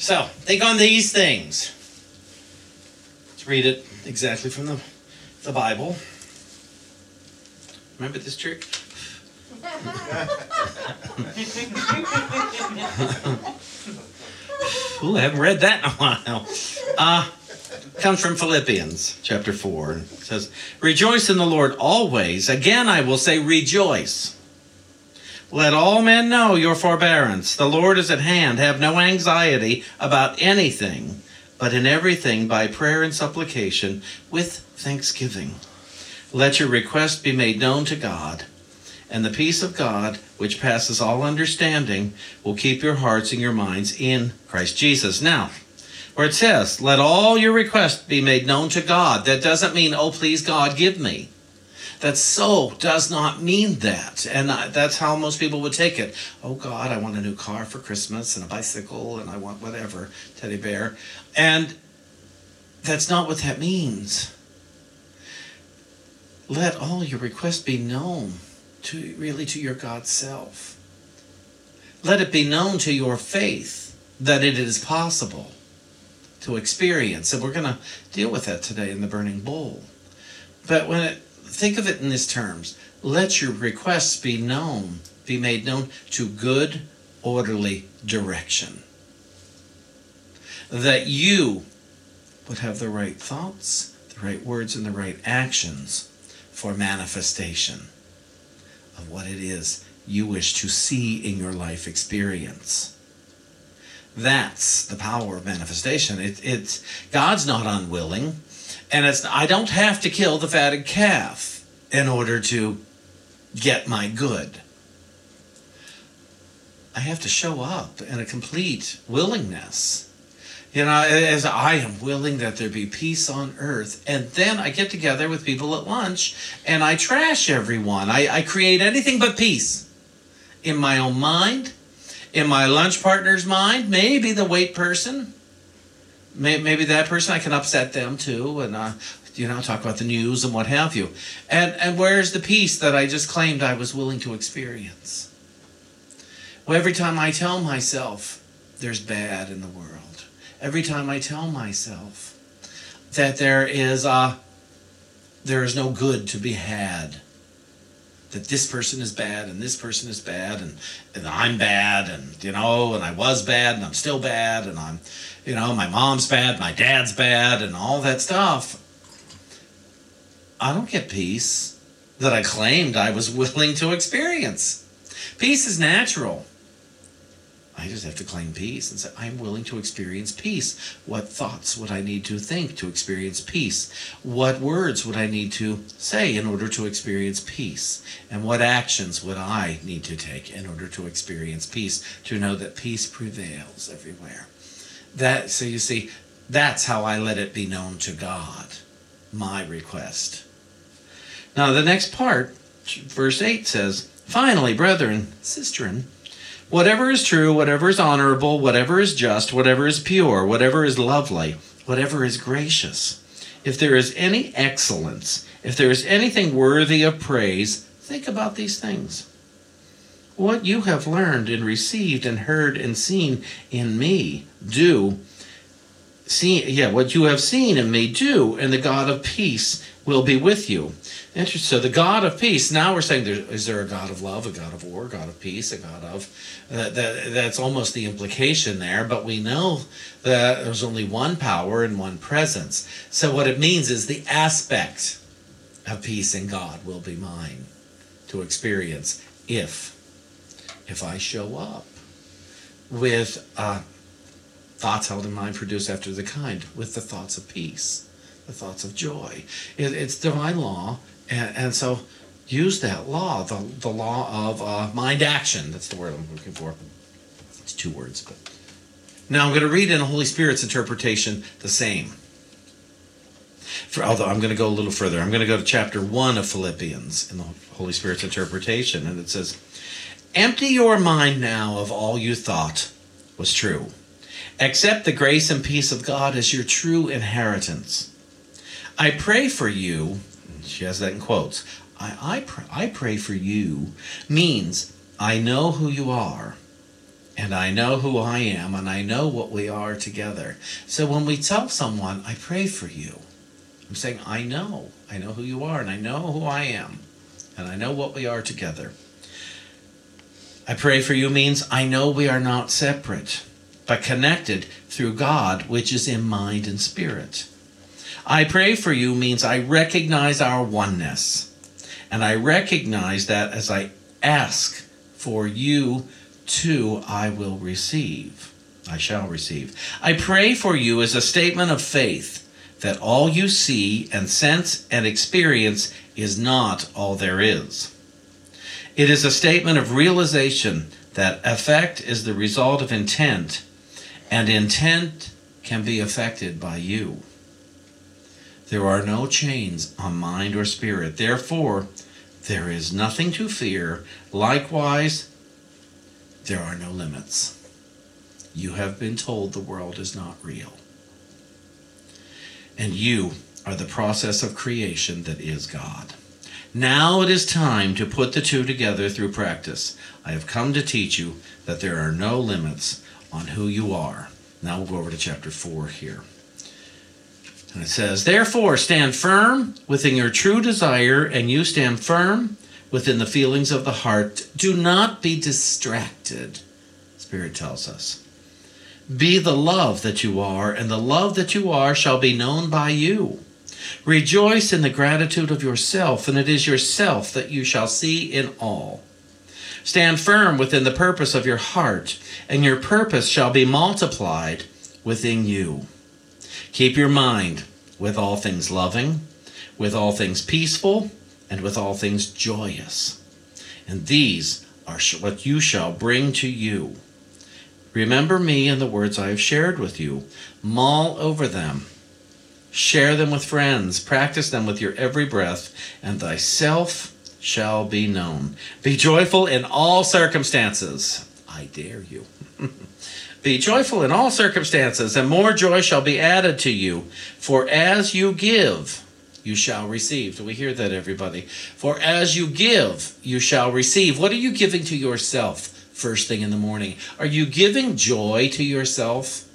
So, think on these things. Let's read it exactly from the, the Bible. Remember this trick? Ooh, I haven't read that in a while. Uh, comes from Philippians chapter 4. It says, Rejoice in the Lord always. Again, I will say, rejoice. Let all men know your forbearance. The Lord is at hand. Have no anxiety about anything, but in everything, by prayer and supplication, with thanksgiving. Let your request be made known to God and the peace of God, which passes all understanding, will keep your hearts and your minds in Christ Jesus. Now, where it says, let all your requests be made known to God, that doesn't mean, oh, please, God, give me. That so does not mean that. And that's how most people would take it. Oh, God, I want a new car for Christmas and a bicycle and I want whatever, teddy bear. And that's not what that means. Let all your requests be known to really to your God self. Let it be known to your faith that it is possible to experience. And we're going to deal with that today in the burning bowl. But when it, think of it in these terms, let your requests be known, be made known to good, orderly direction. That you would have the right thoughts, the right words, and the right actions for manifestation of what it is you wish to see in your life experience. That's the power of manifestation. It, it's God's not unwilling, and it's I don't have to kill the fatted calf in order to get my good. I have to show up in a complete willingness you know, as I am willing that there be peace on earth. And then I get together with people at lunch and I trash everyone. I, I create anything but peace in my own mind, in my lunch partner's mind, maybe the wait person. Maybe that person, I can upset them too. And, uh, you know, talk about the news and what have you. And, and where's the peace that I just claimed I was willing to experience? Well, every time I tell myself there's bad in the world every time I tell myself that there is a there is no good to be had. That this person is bad and this person is bad and, and I'm bad and you know and I was bad and I'm still bad and I'm you know my mom's bad, my dad's bad and all that stuff. I don't get peace that I claimed I was willing to experience. Peace is natural. I just have to claim peace and say, I'm willing to experience peace. What thoughts would I need to think to experience peace? What words would I need to say in order to experience peace? And what actions would I need to take in order to experience peace, to know that peace prevails everywhere? That, so you see, that's how I let it be known to God, my request. Now, the next part, verse 8 says, Finally, brethren, sisterin, Whatever is true, whatever is honorable, whatever is just, whatever is pure, whatever is lovely, whatever is gracious, if there is any excellence, if there is anything worthy of praise, think about these things. What you have learned and received and heard and seen in me, do. See, yeah, what you have seen in me, do, and the God of peace will be with you. Interesting. So the God of peace. Now we're saying, there, is there a God of love, a God of war, a God of peace, a God of that, that? That's almost the implication there. But we know that there's only one power and one presence. So what it means is the aspect of peace in God will be mine to experience if if I show up with uh, thoughts held in mind produced after the kind, with the thoughts of peace the thoughts of joy. It, it's divine law, and, and so use that law, the, the law of uh, mind action. That's the word I'm looking for. It's two words, but now I'm going to read in the Holy Spirit's interpretation the same. For, although I'm going to go a little further, I'm going to go to chapter one of Philippians in the Holy Spirit's interpretation, and it says, "Empty your mind now of all you thought was true." Accept the grace and peace of God as your true inheritance. I pray for you she has that in quotes. I, I, pr- I pray for you means I know who you are and I know who I am, and I know what we are together. So when we tell someone, I pray for you, I'm saying, I know. I know who you are, and I know who I am, and I know what we are together. I pray for you means I know we are not separate, but connected through God, which is in mind and spirit. I pray for you means I recognize our oneness. And I recognize that as I ask for you too, I will receive. I shall receive. I pray for you as a statement of faith that all you see and sense and experience is not all there is. It is a statement of realization that effect is the result of intent, and intent can be affected by you. There are no chains on mind or spirit. Therefore, there is nothing to fear. Likewise, there are no limits. You have been told the world is not real. And you are the process of creation that is God. Now it is time to put the two together through practice. I have come to teach you that there are no limits on who you are. Now we'll go over to chapter 4 here. And it says, Therefore, stand firm within your true desire, and you stand firm within the feelings of the heart. Do not be distracted, Spirit tells us. Be the love that you are, and the love that you are shall be known by you. Rejoice in the gratitude of yourself, and it is yourself that you shall see in all. Stand firm within the purpose of your heart, and your purpose shall be multiplied within you. Keep your mind with all things loving, with all things peaceful, and with all things joyous. And these are what you shall bring to you. Remember me and the words I have shared with you. Mull over them. Share them with friends. Practice them with your every breath, and thyself shall be known. Be joyful in all circumstances. I dare you. Be joyful in all circumstances, and more joy shall be added to you. For as you give, you shall receive. Do we hear that, everybody? For as you give, you shall receive. What are you giving to yourself first thing in the morning? Are you giving joy to yourself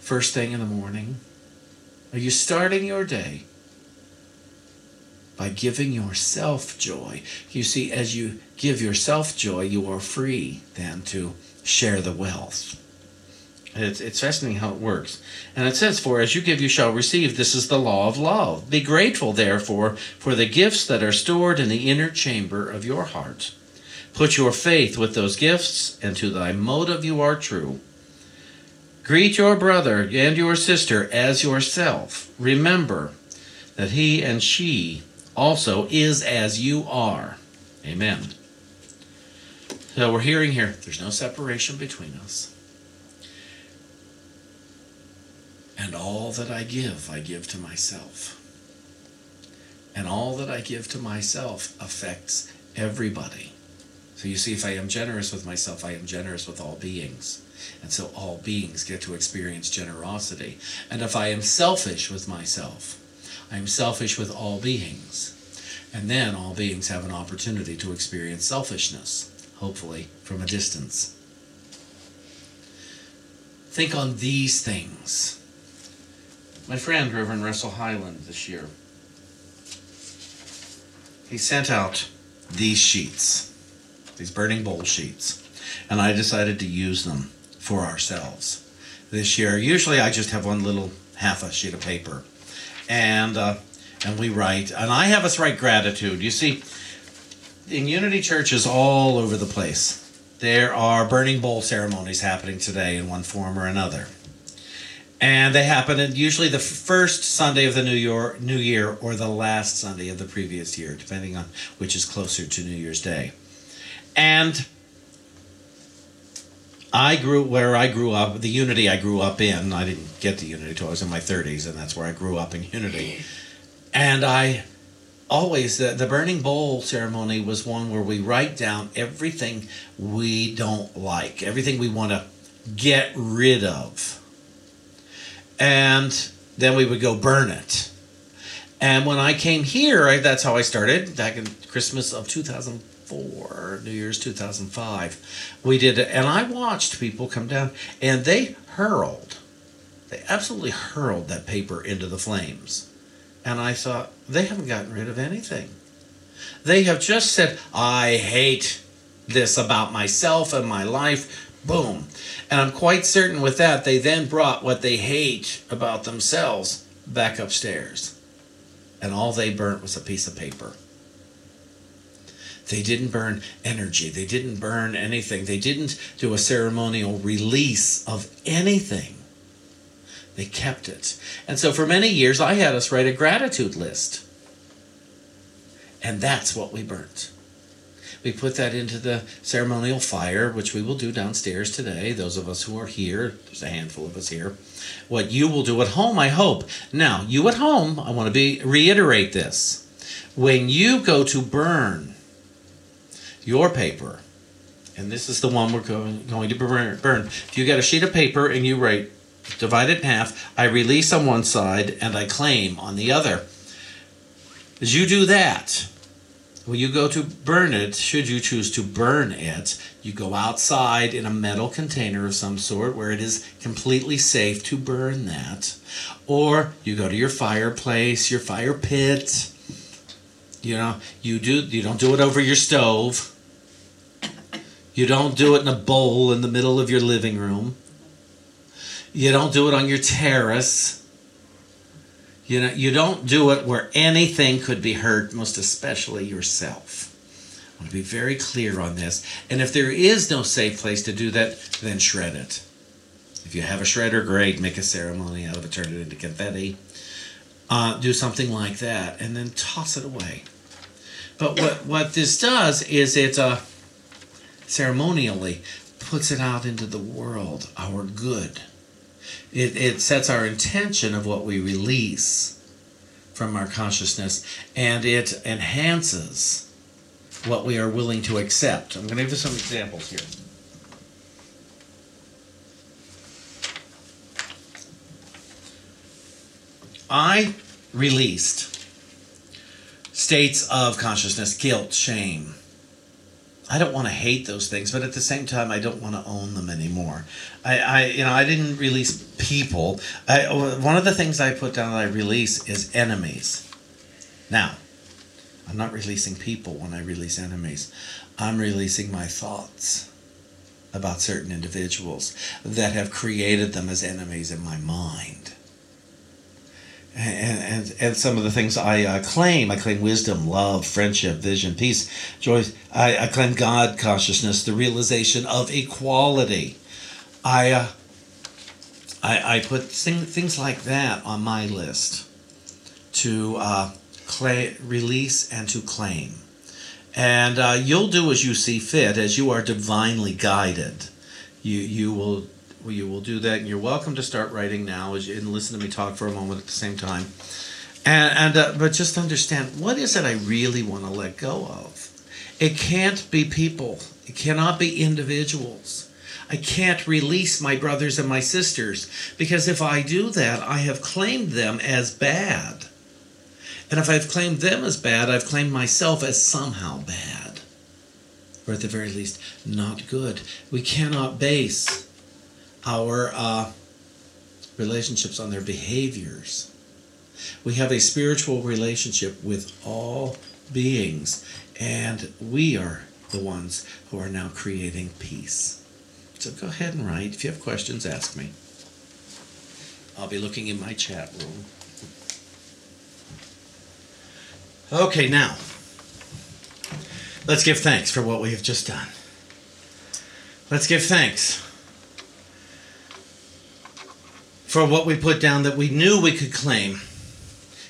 first thing in the morning? Are you starting your day by giving yourself joy? You see, as you give yourself joy, you are free then to share the wealth. It's, it's fascinating how it works. And it says, For as you give, you shall receive. This is the law of love. Be grateful, therefore, for the gifts that are stored in the inner chamber of your heart. Put your faith with those gifts, and to thy motive you are true. Greet your brother and your sister as yourself. Remember that he and she also is as you are. Amen. So we're hearing here there's no separation between us. And all that I give, I give to myself. And all that I give to myself affects everybody. So you see, if I am generous with myself, I am generous with all beings. And so all beings get to experience generosity. And if I am selfish with myself, I am selfish with all beings. And then all beings have an opportunity to experience selfishness hopefully, from a distance. Think on these things. My friend, Reverend Russell Highland, this year, he sent out these sheets, these burning bowl sheets, and I decided to use them for ourselves this year. Usually I just have one little half a sheet of paper, and uh, and we write, and I have us write gratitude. You see, in Unity churches all over the place, there are burning bowl ceremonies happening today in one form or another. And they happen at usually the first Sunday of the new year, new year or the last Sunday of the previous year, depending on which is closer to New Year's Day. And I grew where I grew up, the Unity I grew up in. I didn't get to Unity until I was in my 30s, and that's where I grew up in Unity. And I always the, the burning bowl ceremony was one where we write down everything we don't like everything we want to get rid of and then we would go burn it and when i came here I, that's how i started back in christmas of 2004, New Year's 2005. We did it, and I watched people come down, and they hurled, they absolutely hurled that paper into the flames. And I thought, they haven't gotten rid of anything. They have just said, I hate this about myself and my life. Boom. And I'm quite certain with that, they then brought what they hate about themselves back upstairs. And all they burnt was a piece of paper. They didn't burn energy. They didn't burn anything. They didn't do a ceremonial release of anything. They kept it. And so for many years, I had us write a gratitude list. And that's what we burnt. We put that into the ceremonial fire, which we will do downstairs today. Those of us who are here, there's a handful of us here. What you will do at home, I hope. Now, you at home, I want to be reiterate this. When you go to burn your paper, and this is the one we're going, going to burn. If you get a sheet of paper and you write divide it in half. I release on one side and I claim on the other. As you do that, when you go to burn it, should you choose to burn it, you go outside in a metal container of some sort where it is completely safe to burn that. Or you go to your fireplace, your fire pit. You know, you do you don't do it over your stove. You don't do it in a bowl in the middle of your living room. You don't do it on your terrace. You know, you don't do it where anything could be hurt, most especially yourself. I want to be very clear on this. And if there is no safe place to do that, then shred it. If you have a shredder, great. Make a ceremony out of it, turn it into confetti. Uh, do something like that, and then toss it away. But what, what this does is it uh, ceremonially puts it out into the world, our good it, it sets our intention of what we release from our consciousness and it enhances what we are willing to accept. I'm going to give you some examples here. I released states of consciousness, guilt, shame, I don't want to hate those things, but at the same time, I don't want to own them anymore. I, I you know, I didn't release people. I, uh, one of the things I put down that I release is enemies. Now, I'm not releasing people when I release enemies. I'm releasing my thoughts about certain individuals that have created them as enemies in my mind and, and, and some of the things I uh, claim. I claim wisdom, love, friendship, vision, peace, joy. I, I claim God consciousness, the realization of equality. I, uh, I, I put thing, things like that on my list to uh, clay, release and to claim. And uh, you'll do as you see fit, as you are divinely guided. You, you will you will do that, and you're welcome to start writing now and listen to me talk for a moment at the same time. And, and uh, but just understand what is it I really want to let go of. It can't be people. It cannot be individuals. I can't release my brothers and my sisters because if I do that, I have claimed them as bad. And if I've claimed them as bad, I've claimed myself as somehow bad. Or at the very least, not good. We cannot base our uh, relationships on their behaviors. We have a spiritual relationship with all beings, and we are the ones who are now creating peace. So go ahead and write. If you have questions, ask me. I'll be looking in my chat room. Okay, now, let's give thanks for what we have just done. Let's give thanks for what we put down that we knew we could claim,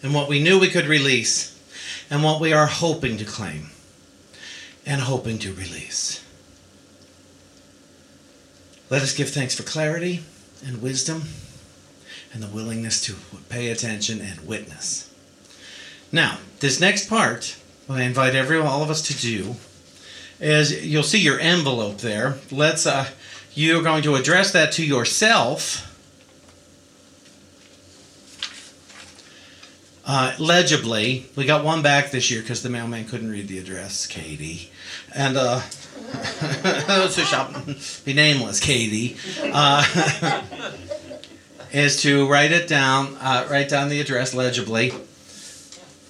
and what we knew we could release, and what we are hoping to claim and hoping to release. Let us give thanks for clarity and wisdom and the willingness to pay attention and witness. Now, this next part, what I invite every all of us to do is you'll see your envelope there. Let's uh, you're going to address that to yourself uh, legibly. We got one back this year because the mailman couldn't read the address, Katie. And uh, so shall be nameless, Katie. Uh, is to write it down, uh, write down the address legibly,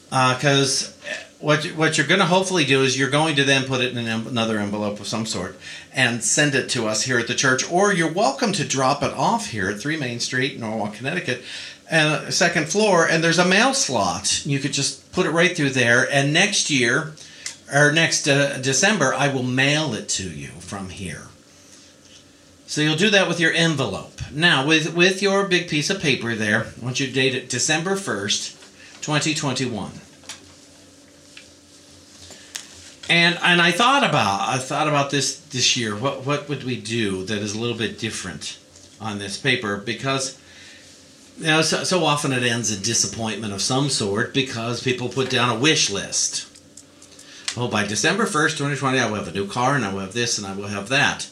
because uh, what what you're going to hopefully do is you're going to then put it in an, another envelope of some sort and send it to us here at the church, or you're welcome to drop it off here at Three Main Street, Norwalk, Connecticut, and second floor, and there's a mail slot. You could just put it right through there, and next year or next uh, December, I will mail it to you from here. So you'll do that with your envelope. Now, with with your big piece of paper there, I want you to date it December 1st, 2021. And and I thought about I thought about this this year. What what would we do that is a little bit different on this paper because you know so, so often it ends in disappointment of some sort because people put down a wish list. Oh, by December 1st, 2020, I will have a new car and I will have this and I will have that.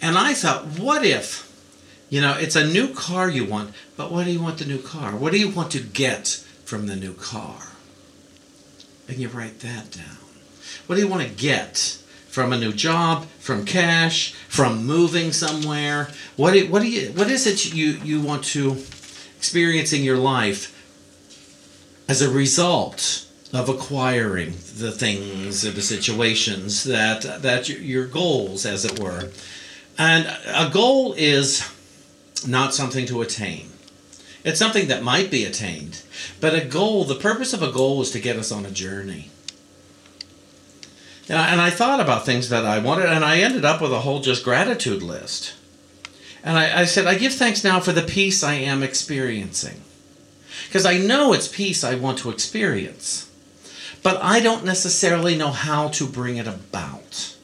And I thought, what if you know, it's a new car you want, but what do you want the new car? What do you want to get from the new car? And you write that down. What do you want to get from a new job, from cash, from moving somewhere? What do, what do you what is it you you want to experience in your life as a result of acquiring the things the situations that that your goals as it were. And a goal is not something to attain. It's something that might be attained, but a goal, the purpose of a goal is to get us on a journey. And I, and I thought about things that I wanted, and I ended up with a whole just gratitude list. And I, I said, I give thanks now for the peace I am experiencing. Because I know it's peace I want to experience, but I don't necessarily know how to bring it about.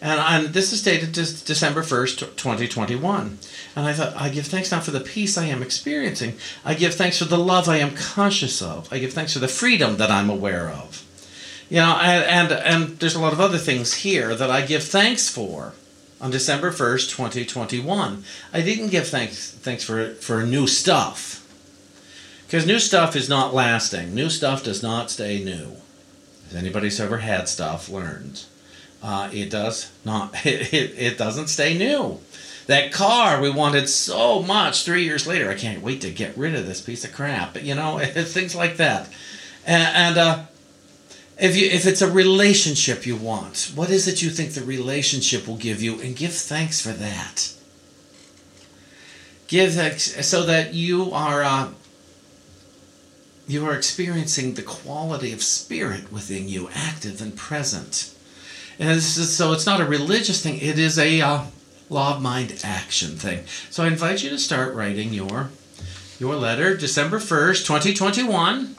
And, and this is dated December 1st, 2021. And I thought, I give thanks now for the peace I am experiencing. I give thanks for the love I am conscious of. I give thanks for the freedom that I'm aware of. You know, and, and, and there's a lot of other things here that I give thanks for on December 1st, 2021. I didn't give thanks, thanks for, for new stuff. Because new stuff is not lasting. New stuff does not stay new. As anybody who's ever had stuff learned, Uh, it does not, it, it, it doesn't stay new. That car we wanted so much three years later, I can't wait to get rid of this piece of crap. You know, things like that. And, and uh, if you if it's a relationship you want, what is it you think the relationship will give you, and give thanks for that. Give thanks so that you are uh, you are experiencing the quality of spirit within you, active and present. And so it's not a religious thing; it is a uh, law of mind action thing. So I invite you to start writing your your letter, December first, twenty twenty one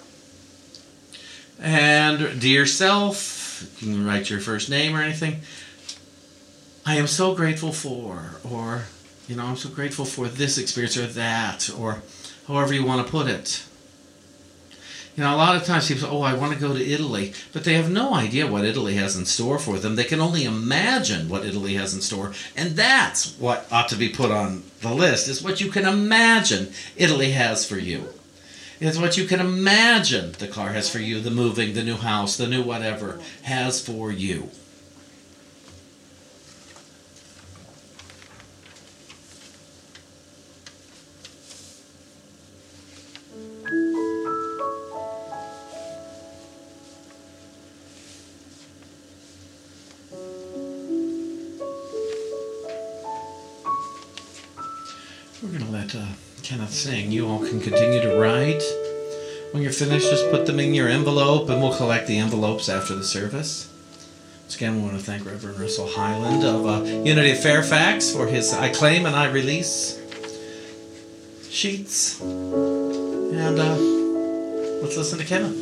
and dear self, you can write your first name or anything. I am so grateful for, or, you know, I'm so grateful for this experience or that, or however you want to put it. You know, a lot of times people say, oh, I want to go to Italy, but they have no idea what Italy has in store for them. They can only imagine what Italy has in store. And that's what ought to be put on the list, is what you can imagine Italy has for you. It's what you can imagine the car has for you, the moving, the new house, the new whatever has for you. Sing. You all can continue to write. When you're finished, just put them in your envelope and we'll collect the envelopes after the service. Once again, we want to thank Reverend Russell Highland of uh, Unity of Fairfax for his I Claim and I Release sheets. And uh, let's listen to Kenneth.